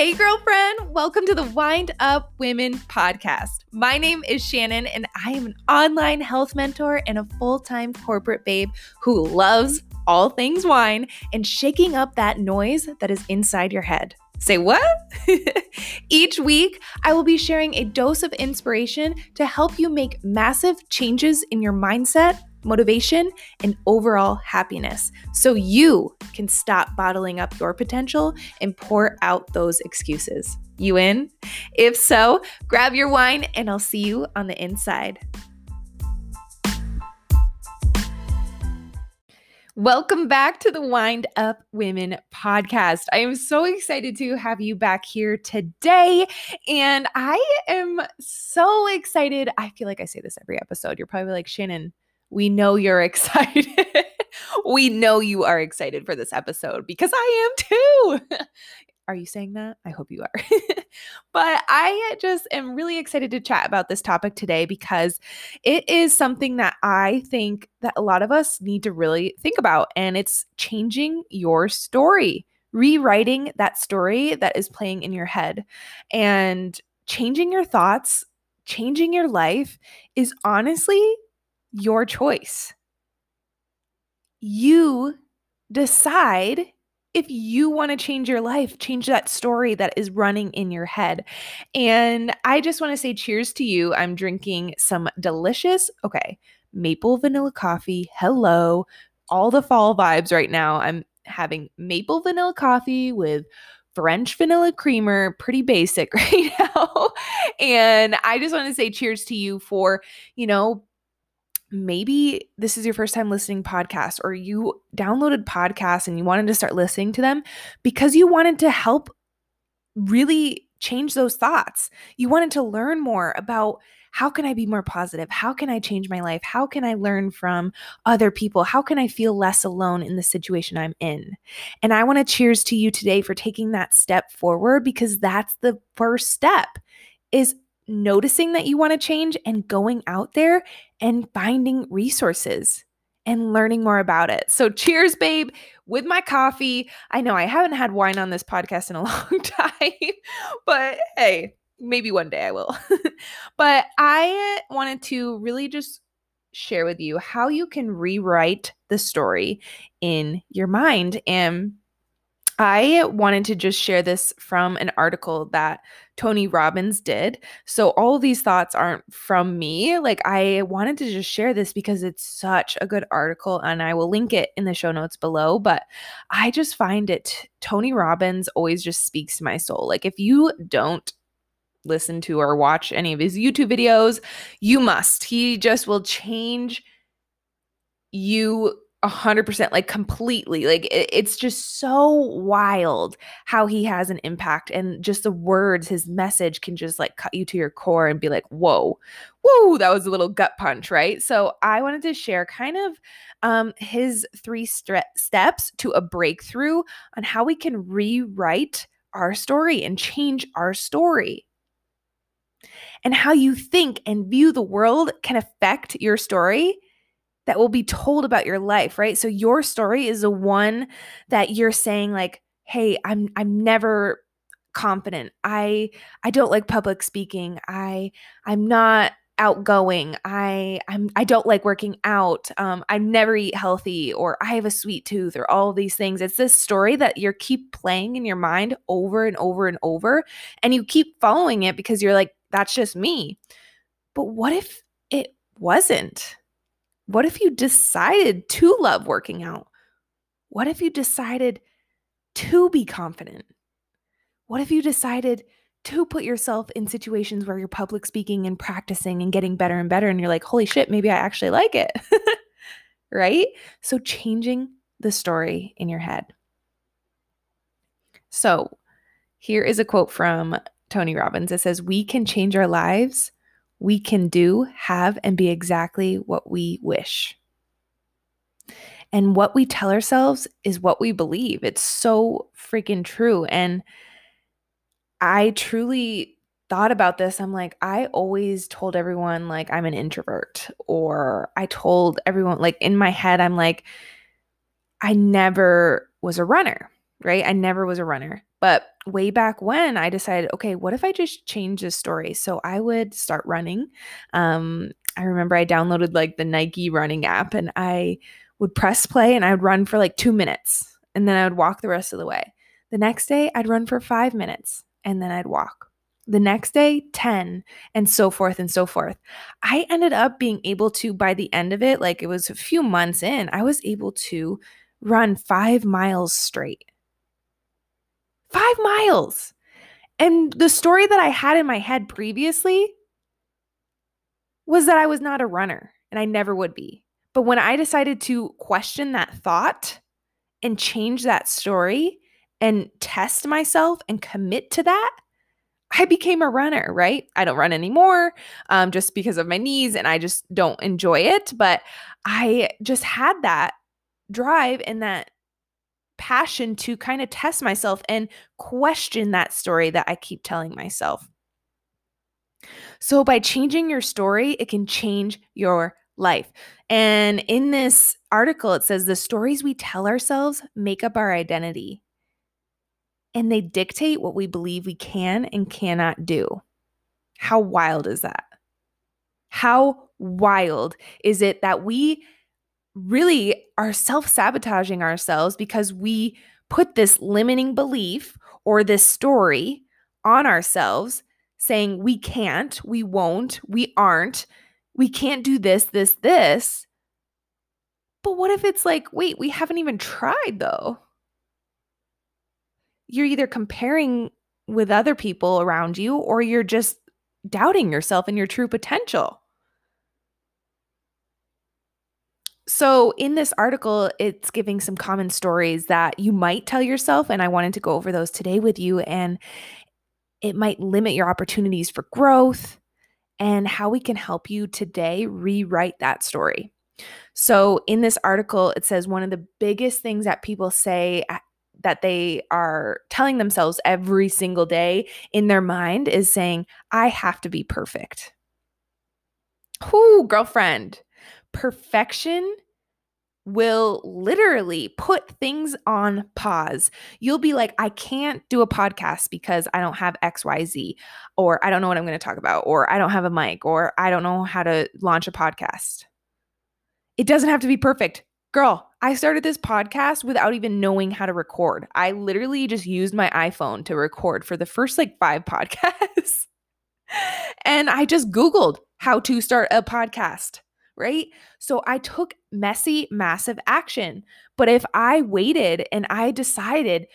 Hey, girlfriend, welcome to the Wind Up Women podcast. My name is Shannon, and I am an online health mentor and a full time corporate babe who loves all things wine and shaking up that noise that is inside your head. Say what? Each week, I will be sharing a dose of inspiration to help you make massive changes in your mindset motivation, and overall happiness so you can stop bottling up your potential and pour out those excuses. You in? If so, grab your wine and I'll see you on the inside. Welcome back to the Wind Up Women podcast. I am so excited to have you back here today. And I am so excited. I feel like I say this every episode. You're probably like, Shannon, we know you're excited. we know you are excited for this episode because I am too. Are you saying that? I hope you are. but I just am really excited to chat about this topic today because it is something that I think that a lot of us need to really think about and it's changing your story, rewriting that story that is playing in your head and changing your thoughts, changing your life is honestly your choice. You decide if you want to change your life, change that story that is running in your head. And I just want to say cheers to you. I'm drinking some delicious, okay, maple vanilla coffee. Hello. All the fall vibes right now. I'm having maple vanilla coffee with French vanilla creamer, pretty basic right now. and I just want to say cheers to you for, you know, maybe this is your first time listening podcast or you downloaded podcasts and you wanted to start listening to them because you wanted to help really change those thoughts. You wanted to learn more about how can I be more positive? How can I change my life? How can I learn from other people? How can I feel less alone in the situation I'm in? And I want to cheers to you today for taking that step forward because that's the first step is noticing that you want to change and going out there and finding resources and learning more about it. So, cheers, babe, with my coffee. I know I haven't had wine on this podcast in a long time, but hey, maybe one day I will. but I wanted to really just share with you how you can rewrite the story in your mind. And I wanted to just share this from an article that Tony Robbins did. So, all these thoughts aren't from me. Like, I wanted to just share this because it's such a good article, and I will link it in the show notes below. But I just find it, Tony Robbins always just speaks to my soul. Like, if you don't listen to or watch any of his YouTube videos, you must. He just will change you a hundred percent, like completely. Like it, it's just so wild how he has an impact, and just the words, his message can just like cut you to your core and be like, "Whoa, whoa, that was a little gut punch, right?" So I wanted to share kind of um, his three steps to a breakthrough on how we can rewrite our story and change our story. And how you think and view the world can affect your story that will be told about your life, right? So your story is the one that you're saying like, "Hey, I'm I'm never confident. I I don't like public speaking. I I'm not outgoing. I I'm I don't like working out. Um, I never eat healthy, or I have a sweet tooth, or all these things. It's this story that you keep playing in your mind over and over and over, and you keep following it because you're like, that's just me. But what if it wasn't? What if you decided to love working out? What if you decided to be confident? What if you decided to put yourself in situations where you're public speaking and practicing and getting better and better and you're like, holy shit, maybe I actually like it? right? So, changing the story in your head. So, here is a quote from Tony Robbins. It says, We can change our lives we can do, have, and be exactly what we wish. And what we tell ourselves is what we believe. It's so freaking true. And I truly thought about this. I'm like, I always told everyone, like, I'm an introvert, or I told everyone, like, in my head, I'm like, I never was a runner, right? I never was a runner. But way back when, I decided, okay, what if I just change this story? So I would start running. Um, I remember I downloaded like the Nike running app and I would press play and I would run for like two minutes and then I would walk the rest of the way. The next day, I'd run for five minutes and then I'd walk. The next day, 10, and so forth and so forth. I ended up being able to, by the end of it, like it was a few months in, I was able to run five miles straight. Five miles. And the story that I had in my head previously was that I was not a runner and I never would be. But when I decided to question that thought and change that story and test myself and commit to that, I became a runner, right? I don't run anymore um, just because of my knees and I just don't enjoy it. But I just had that drive and that passion to kind of test myself and question that story that I keep telling myself. So, by changing your story, it can change your life. And in this article, it says the stories we tell ourselves make up our identity and they dictate what we believe we can and cannot do. How wild is that? How wild is it that we really are self sabotaging ourselves because we put this limiting belief or this story on ourselves saying we can't, we won't, we aren't, we can't do this, this, this. But what if it's like, wait, we haven't even tried though? You're either comparing with other people around you or you're just doubting yourself and your true potential. So, in this article, it's giving some common stories that you might tell yourself. And I wanted to go over those today with you. And it might limit your opportunities for growth and how we can help you today rewrite that story. So, in this article, it says one of the biggest things that people say uh, that they are telling themselves every single day in their mind is saying, I have to be perfect. Whoo, girlfriend, perfection will literally put things on pause. You'll be like, I can't do a podcast because I don't have XYZ, or I don't know what I'm going to talk about, or I don't have a mic, or I don't know how to launch a podcast. It doesn't have to be perfect. Girl, I started this podcast without even knowing how to record. I literally just used my iPhone to record for the first like five podcasts. and I just Googled how to start a podcast right? So I took messy, massive action. But if I waited and I decided,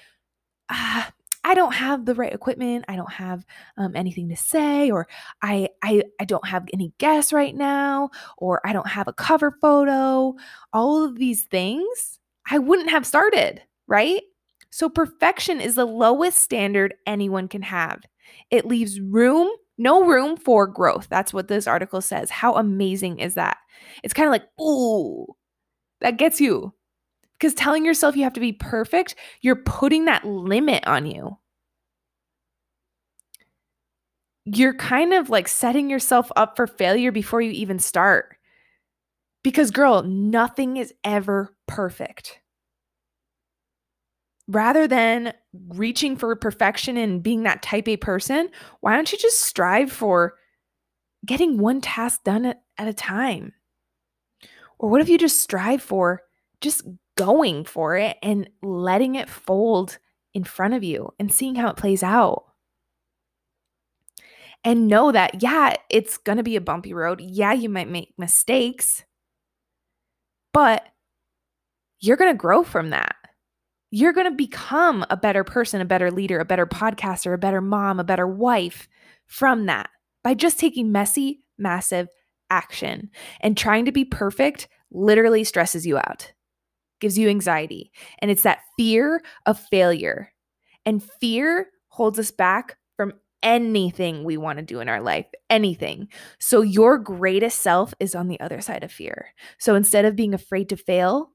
ah, I don't have the right equipment, I don't have um, anything to say, or I, I I don't have any guests right now, or I don't have a cover photo, all of these things, I wouldn't have started, right? So perfection is the lowest standard anyone can have. It leaves room no room for growth. That's what this article says. How amazing is that? It's kind of like, ooh, that gets you. Because telling yourself you have to be perfect, you're putting that limit on you. You're kind of like setting yourself up for failure before you even start. Because, girl, nothing is ever perfect rather than reaching for perfection and being that type A person, why don't you just strive for getting one task done at, at a time? Or what if you just strive for just going for it and letting it fold in front of you and seeing how it plays out? And know that, yeah, it's going to be a bumpy road. Yeah, you might make mistakes, but you're going to grow from that you're going to become a better person, a better leader, a better podcaster, a better mom, a better wife from that by just taking messy, massive action. And trying to be perfect literally stresses you out, gives you anxiety. And it's that fear of failure. And fear holds us back from anything we want to do in our life, anything. So, your greatest self is on the other side of fear. So, instead of being afraid to fail,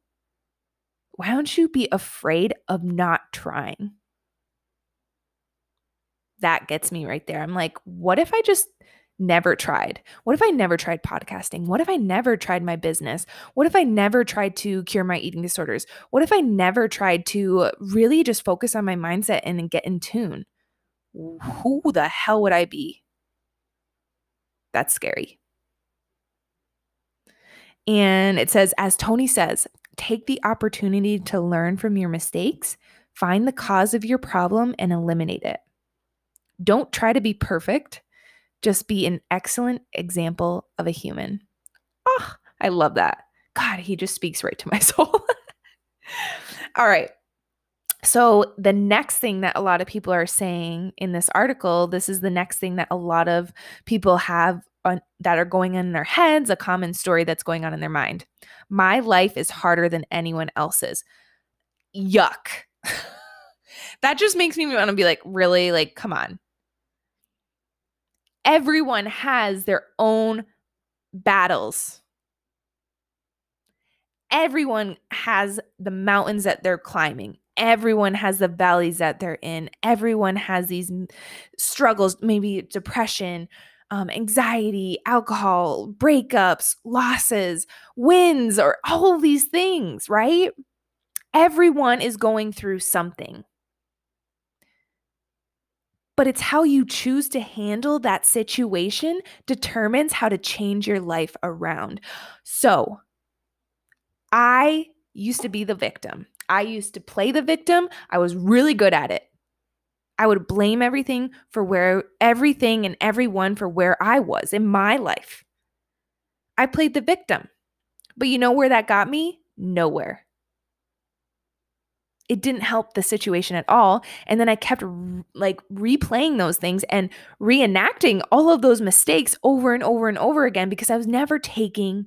why don't you be afraid of not trying? That gets me right there. I'm like, what if I just never tried? What if I never tried podcasting? What if I never tried my business? What if I never tried to cure my eating disorders? What if I never tried to really just focus on my mindset and get in tune? Who the hell would I be? That's scary. And it says, as Tony says, take the opportunity to learn from your mistakes, find the cause of your problem, and eliminate it. Don't try to be perfect. Just be an excellent example of a human. Oh, I love that. God, he just speaks right to my soul. All right. So, the next thing that a lot of people are saying in this article, this is the next thing that a lot of people have on, that are going on in their heads, a common story that's going on in their mind. My life is harder than anyone else's. Yuck. that just makes me want to be like, really? Like, come on everyone has their own battles. Everyone has the mountains that they're climbing. Everyone has the valleys that they're in. Everyone has these struggles, maybe depression, um, anxiety, alcohol, breakups, losses, wins, or all these things, right? Everyone is going through something but it's how you choose to handle that situation determines how to change your life around. So, I used to be the victim. I used to play the victim. I was really good at it. I would blame everything for where everything and everyone for where I was in my life. I played the victim. But you know where that got me? Nowhere it didn't help the situation at all. And then I kept like replaying those things and reenacting all of those mistakes over and over and over again because I was never taking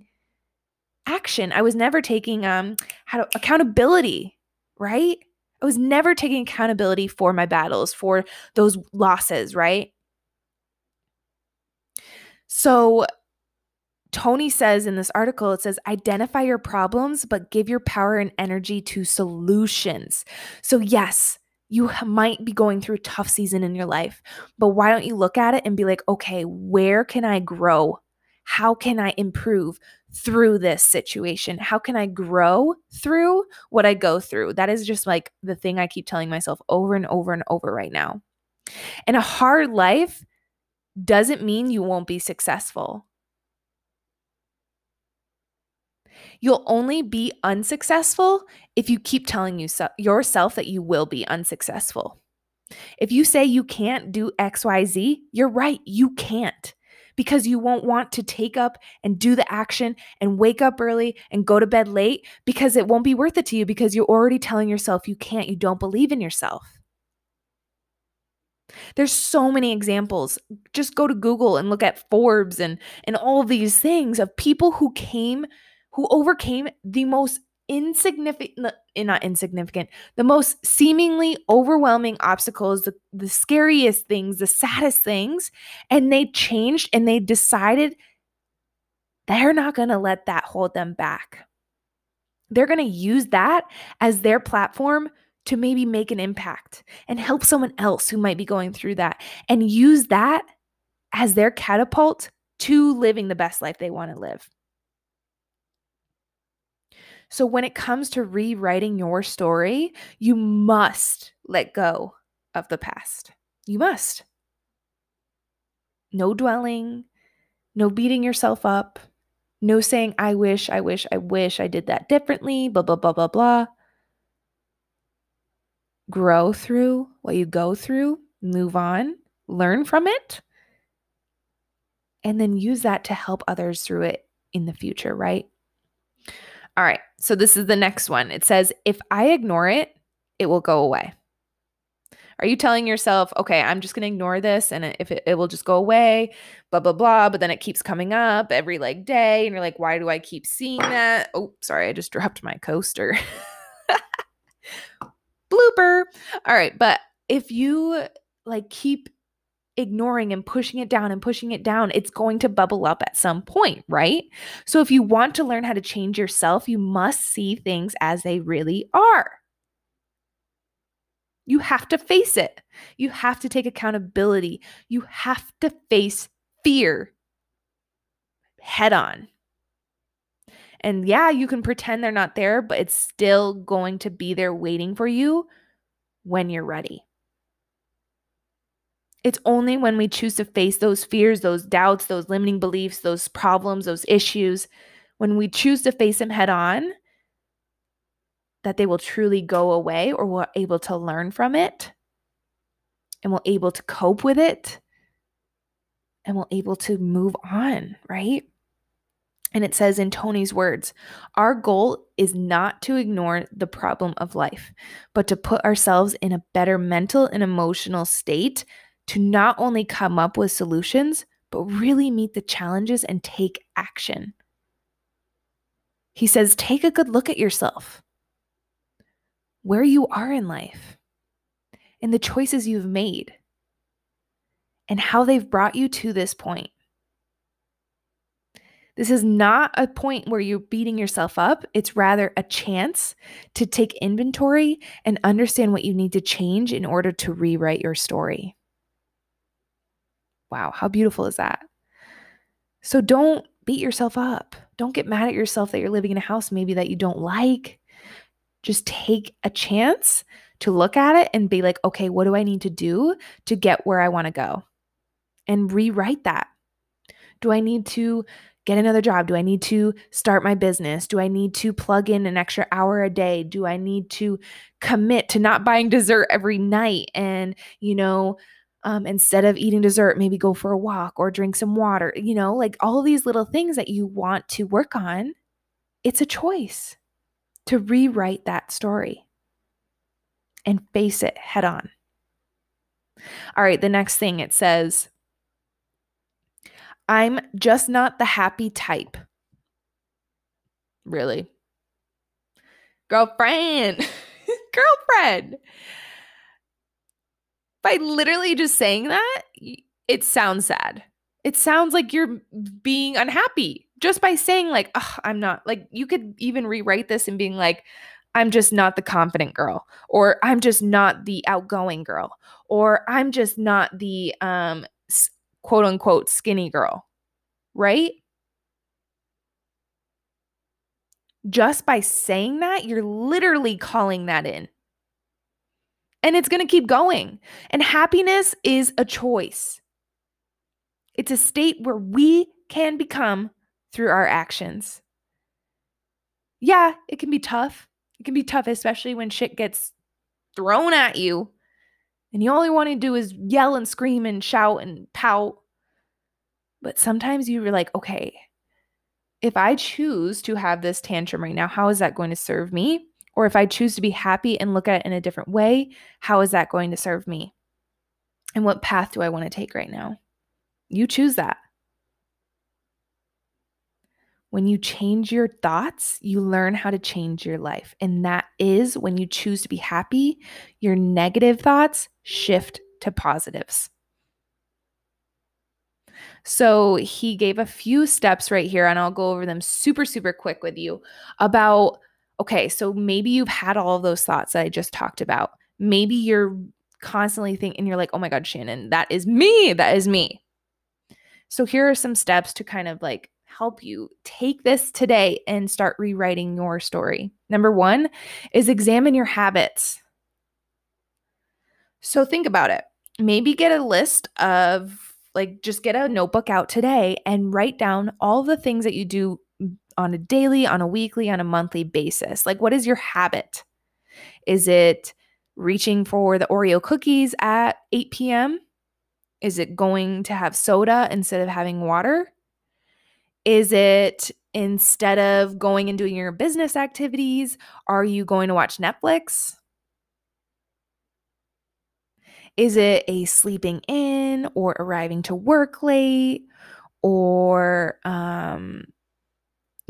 action. I was never taking um how to, accountability, right? I was never taking accountability for my battles, for those losses, right? So Tony says in this article, it says, identify your problems, but give your power and energy to solutions. So, yes, you might be going through a tough season in your life, but why don't you look at it and be like, okay, where can I grow? How can I improve through this situation? How can I grow through what I go through? That is just like the thing I keep telling myself over and over and over right now. And a hard life doesn't mean you won't be successful. You'll only be unsuccessful if you keep telling you so- yourself that you will be unsuccessful. If you say you can't do XYZ, you're right, you can't because you won't want to take up and do the action and wake up early and go to bed late because it won't be worth it to you because you're already telling yourself you can't, you don't believe in yourself. There's so many examples. Just go to Google and look at Forbes and and all these things of people who came who overcame the most insignificant eh, not insignificant the most seemingly overwhelming obstacles the, the scariest things the saddest things and they changed and they decided they're not going to let that hold them back. They're going to use that as their platform to maybe make an impact and help someone else who might be going through that and use that as their catapult to living the best life they want to live so when it comes to rewriting your story, you must let go of the past. You must. No dwelling, no beating yourself up, no saying, I wish, I wish, I wish I did that differently, blah, blah, blah, blah, blah. Grow through what you go through, move on, learn from it, and then use that to help others through it in the future, right? All right. So this is the next one. It says, if I ignore it, it will go away. Are you telling yourself, okay, I'm just going to ignore this and if it, it will just go away, blah, blah, blah. But then it keeps coming up every like day. And you're like, why do I keep seeing that? Oh, sorry. I just dropped my coaster. Blooper. All right. But if you like keep ignoring and pushing it down and pushing it down, it's going to bubble up at some point, right? So if you want to learn how to change yourself, you must see things as they really are. You have to face it. You have to take accountability. You have to face fear head on. And yeah, you can pretend they're not there, but it's still going to be there waiting for you when you're ready. It's only when we choose to face those fears, those doubts, those limiting beliefs, those problems, those issues, when we choose to face them head on, that they will truly go away or we're able to learn from it and we're able to cope with it and we're able to move on, right? And it says in Tony's words, our goal is not to ignore the problem of life, but to put ourselves in a better mental and emotional state to not only come up with solutions, but really meet the challenges and take action. He says, take a good look at yourself, where you are in life, and the choices you've made, and how they've brought you to this point. This is not a point where you're beating yourself up. It's rather a chance to take inventory and understand what you need to change in order to rewrite your story. Wow, how beautiful is that? So don't beat yourself up. Don't get mad at yourself that you're living in a house maybe that you don't like. Just take a chance to look at it and be like, okay, what do I need to do to get where I want to go? And rewrite that. Do I need to get another job? Do I need to start my business? Do I need to plug in an extra hour a day? Do I need to commit to not buying dessert every night and, you know, um, instead of eating dessert, maybe go for a walk or drink some water, you know, like all these little things that you want to work on. It's a choice to rewrite that story and face it head on. All right, the next thing it says, I'm just not the happy type. Really? Girlfriend, girlfriend by literally just saying that, it sounds sad. It sounds like you're being unhappy just by saying, like, oh, I'm not. Like, you could even rewrite this and being like, I'm just not the confident girl, or I'm just not the outgoing girl, or I'm just not the um, quote unquote skinny girl, right? Just by saying that, you're literally calling that in. And it's going to keep going. And happiness is a choice, it's a state where we can become through our actions. Yeah, it can be tough. It can be tough, especially when shit gets thrown at you and you only want to do is yell and scream and shout and pout. But sometimes you're like, okay, if I choose to have this tantrum right now, how is that going to serve me? Or if I choose to be happy and look at it in a different way, how is that going to serve me? And what path do I want to take right now? You choose that. When you change your thoughts, you learn how to change your life. And that is when you choose to be happy, your negative thoughts shift to positives. So he gave a few steps right here, and I'll go over them super, super quick with you about okay, so maybe you've had all of those thoughts that I just talked about. Maybe you're constantly thinking, you're like, oh my God, Shannon, that is me. That is me. So here are some steps to kind of like help you take this today and start rewriting your story. Number one is examine your habits. So think about it. Maybe get a list of like just get a notebook out today and write down all the things that you do on a daily, on a weekly, on a monthly basis? Like, what is your habit? Is it reaching for the Oreo cookies at 8 p.m.? Is it going to have soda instead of having water? Is it instead of going and doing your business activities, are you going to watch Netflix? Is it a sleeping in or arriving to work late or um,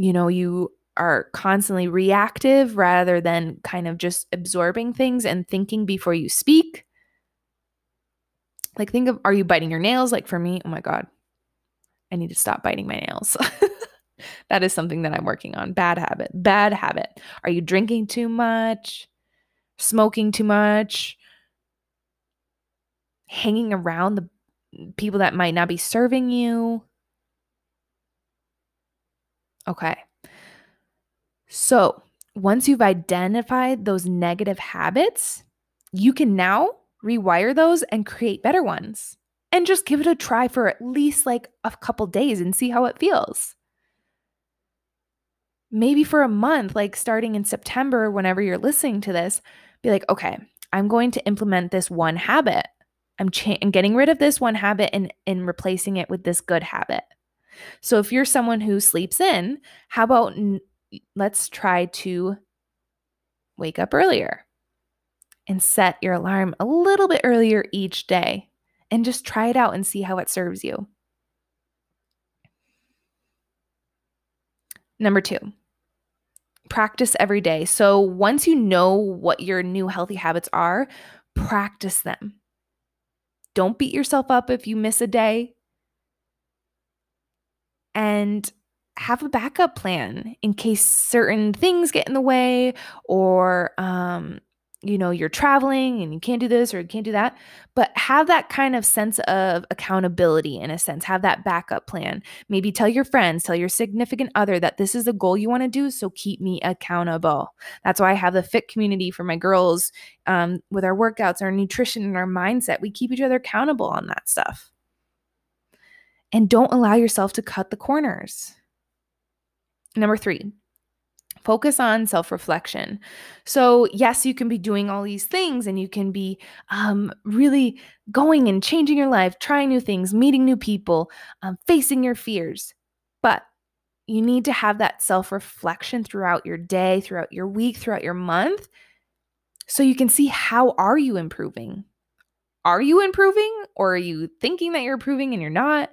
you know, you are constantly reactive rather than kind of just absorbing things and thinking before you speak. Like, think of are you biting your nails? Like, for me, oh my God, I need to stop biting my nails. that is something that I'm working on. Bad habit. Bad habit. Are you drinking too much? Smoking too much? Hanging around the people that might not be serving you. Okay. So, once you've identified those negative habits, you can now rewire those and create better ones. And just give it a try for at least like a couple days and see how it feels. Maybe for a month, like starting in September, whenever you're listening to this, be like, okay, I'm going to implement this one habit. I'm, cha- I'm getting rid of this one habit and, and replacing it with this good habit. So if you're someone who sleeps in, how about n- let's try to wake up earlier and set your alarm a little bit earlier each day and just try it out and see how it serves you. Number two, practice every day. So once you know what your new healthy habits are, practice them. Don't beat yourself up if you miss a day. And have a backup plan in case certain things get in the way or um, you know you're traveling and you can't do this or you can't do that. But have that kind of sense of accountability in a sense. Have that backup plan. Maybe tell your friends tell your significant other that this is the goal you want to do so keep me accountable. That's why i have the fit community for my girls um, with our workouts our nutrition and our mindset. We keep each other accountable on that stuff and don't allow yourself to cut the corners number three Focus on self reflection. So, yes, you can be doing all these things and you can be um, really going and changing your life, trying new things, meeting new people, um, facing your fears. But you need to have that self reflection throughout your day, throughout your week, throughout your month so you can see how are you improving? Are you improving or are you thinking that you're improving and you're not?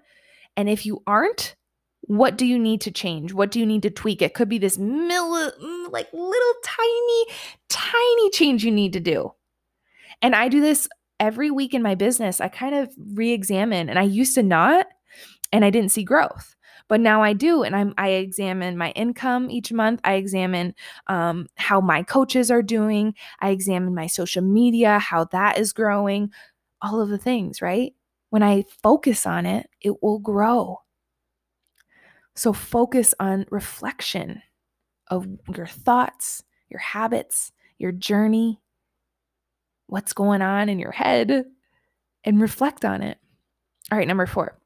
And if you aren't, what do you need to change? What do you need to tweak? It could be this milli, mm, like little tiny, tiny change you need to do. And I do this every week in my business. I kind of re examine, and I used to not, and I didn't see growth. But now I do, and I'm, I examine my income each month. I examine um, how my coaches are doing. I examine my social media, how that is growing, all of the things, right? When I focus on it, it will grow. So focus on reflection of your thoughts, your habits, your journey, what's going on in your head, and reflect on it. All right, number four,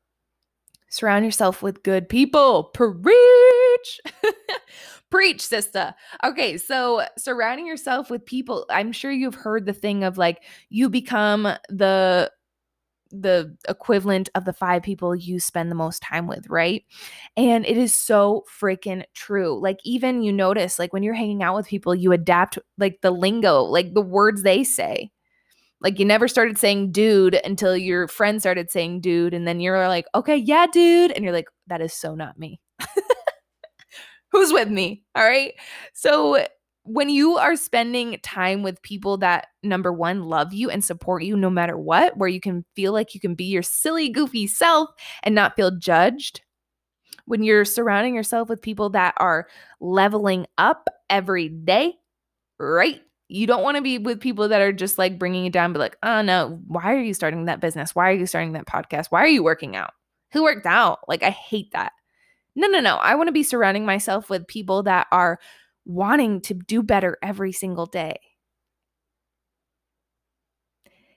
surround yourself with good people. Preach. Preach, sister. Okay, so surrounding yourself with people, I'm sure you've heard the thing of like you become the the equivalent of the five people you spend the most time with, right? And it is so freaking true. Like, even you notice, like, when you're hanging out with people, you adapt like the lingo, like the words they say. Like, you never started saying dude until your friend started saying dude. And then you're like, okay, yeah, dude. And you're like, that is so not me. Who's with me? All right. So, when you are spending time with people that number one love you and support you no matter what, where you can feel like you can be your silly, goofy self and not feel judged, when you're surrounding yourself with people that are leveling up every day, right? You don't want to be with people that are just like bringing you down, but like, oh no, why are you starting that business? Why are you starting that podcast? Why are you working out? Who worked out? Like, I hate that. No, no, no. I want to be surrounding myself with people that are wanting to do better every single day.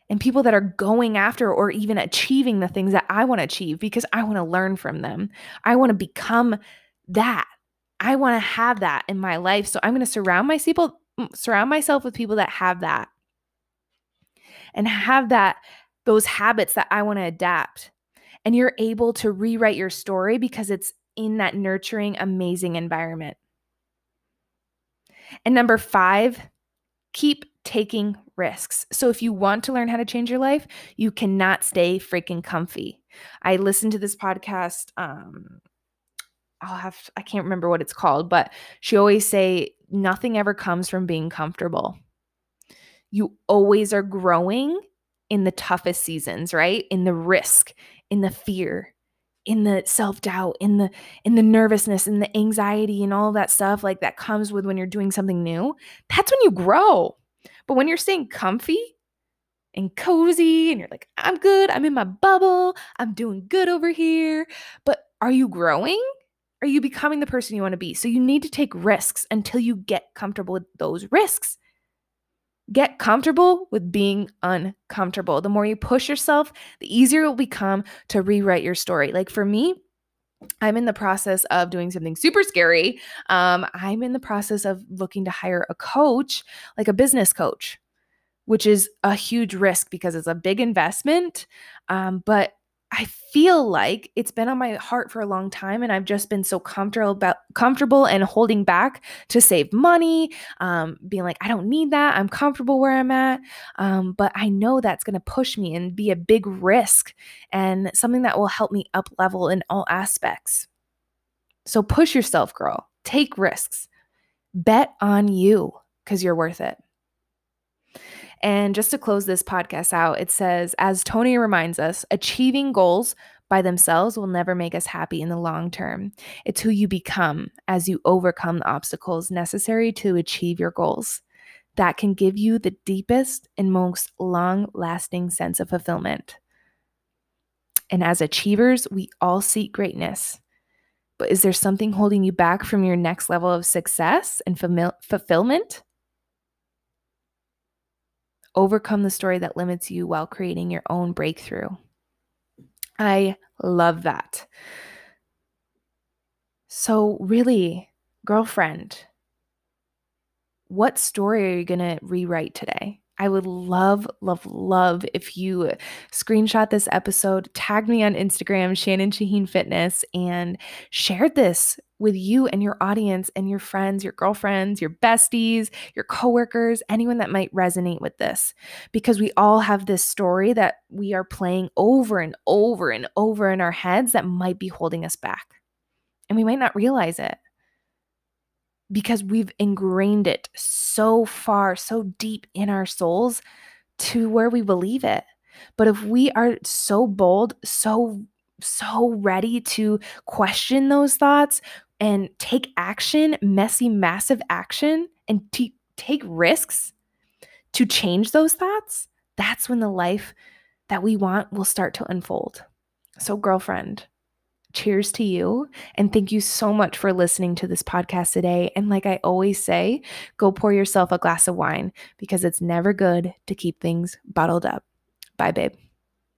And people that are going after or even achieving the things that I want to achieve because I want to learn from them. I want to become that. I want to have that in my life. So I'm going to surround my people mm, surround myself with people that have that. And have that those habits that I want to adapt. And you're able to rewrite your story because it's in that nurturing amazing environment. And number five, keep taking risks. So if you want to learn how to change your life, you cannot stay freaking comfy. I listened to this podcast. Um, I'll have I can't remember what it's called, but she always say nothing ever comes from being comfortable. You always are growing in the toughest seasons, right? In the risk, in the fear, in the self-doubt in the in the nervousness and the anxiety and all that stuff like that comes with when you're doing something new that's when you grow but when you're staying comfy and cozy and you're like, I'm good. I'm in my bubble. I'm doing good over here. But are you growing? Are you becoming the person you want to be? So you need to take risks until you get comfortable with those risks. Get comfortable with being uncomfortable. The more you push yourself, the easier it will become to rewrite your story. Like for me, I'm in the process of doing something super scary. Um, I'm in the process of looking to hire a coach, like a business coach, which is a huge risk because it's a big investment. Um, but I feel like it's been on my heart for a long time, and I've just been so comfortable about comfortable and holding back to save money, um, being like, I don't need that. I'm comfortable where I'm at. Um, but I know that's going to push me and be a big risk and something that will help me up level in all aspects. So push yourself, girl. Take risks. Bet on you because you're worth it. And just to close this podcast out, it says, as Tony reminds us, achieving goals by themselves will never make us happy in the long term. It's who you become as you overcome the obstacles necessary to achieve your goals. That can give you the deepest and most long lasting sense of fulfillment. And as achievers, we all seek greatness. But is there something holding you back from your next level of success and fulfillment? Overcome the story that limits you while creating your own breakthrough. I love that. So, really, girlfriend, what story are you going to rewrite today? I would love, love, love if you screenshot this episode, tag me on Instagram, Shannon Shaheen Fitness, and share this with you and your audience and your friends, your girlfriends, your besties, your coworkers, anyone that might resonate with this. Because we all have this story that we are playing over and over and over in our heads that might be holding us back. And we might not realize it because we've ingrained it so far, so deep in our souls to where we believe it. But if we are so bold, so so ready to question those thoughts and take action, messy, massive action, and t- take risks to change those thoughts, that's when the life that we want will start to unfold. So, girlfriend, cheers to you. And thank you so much for listening to this podcast today. And like I always say, go pour yourself a glass of wine because it's never good to keep things bottled up. Bye, babe.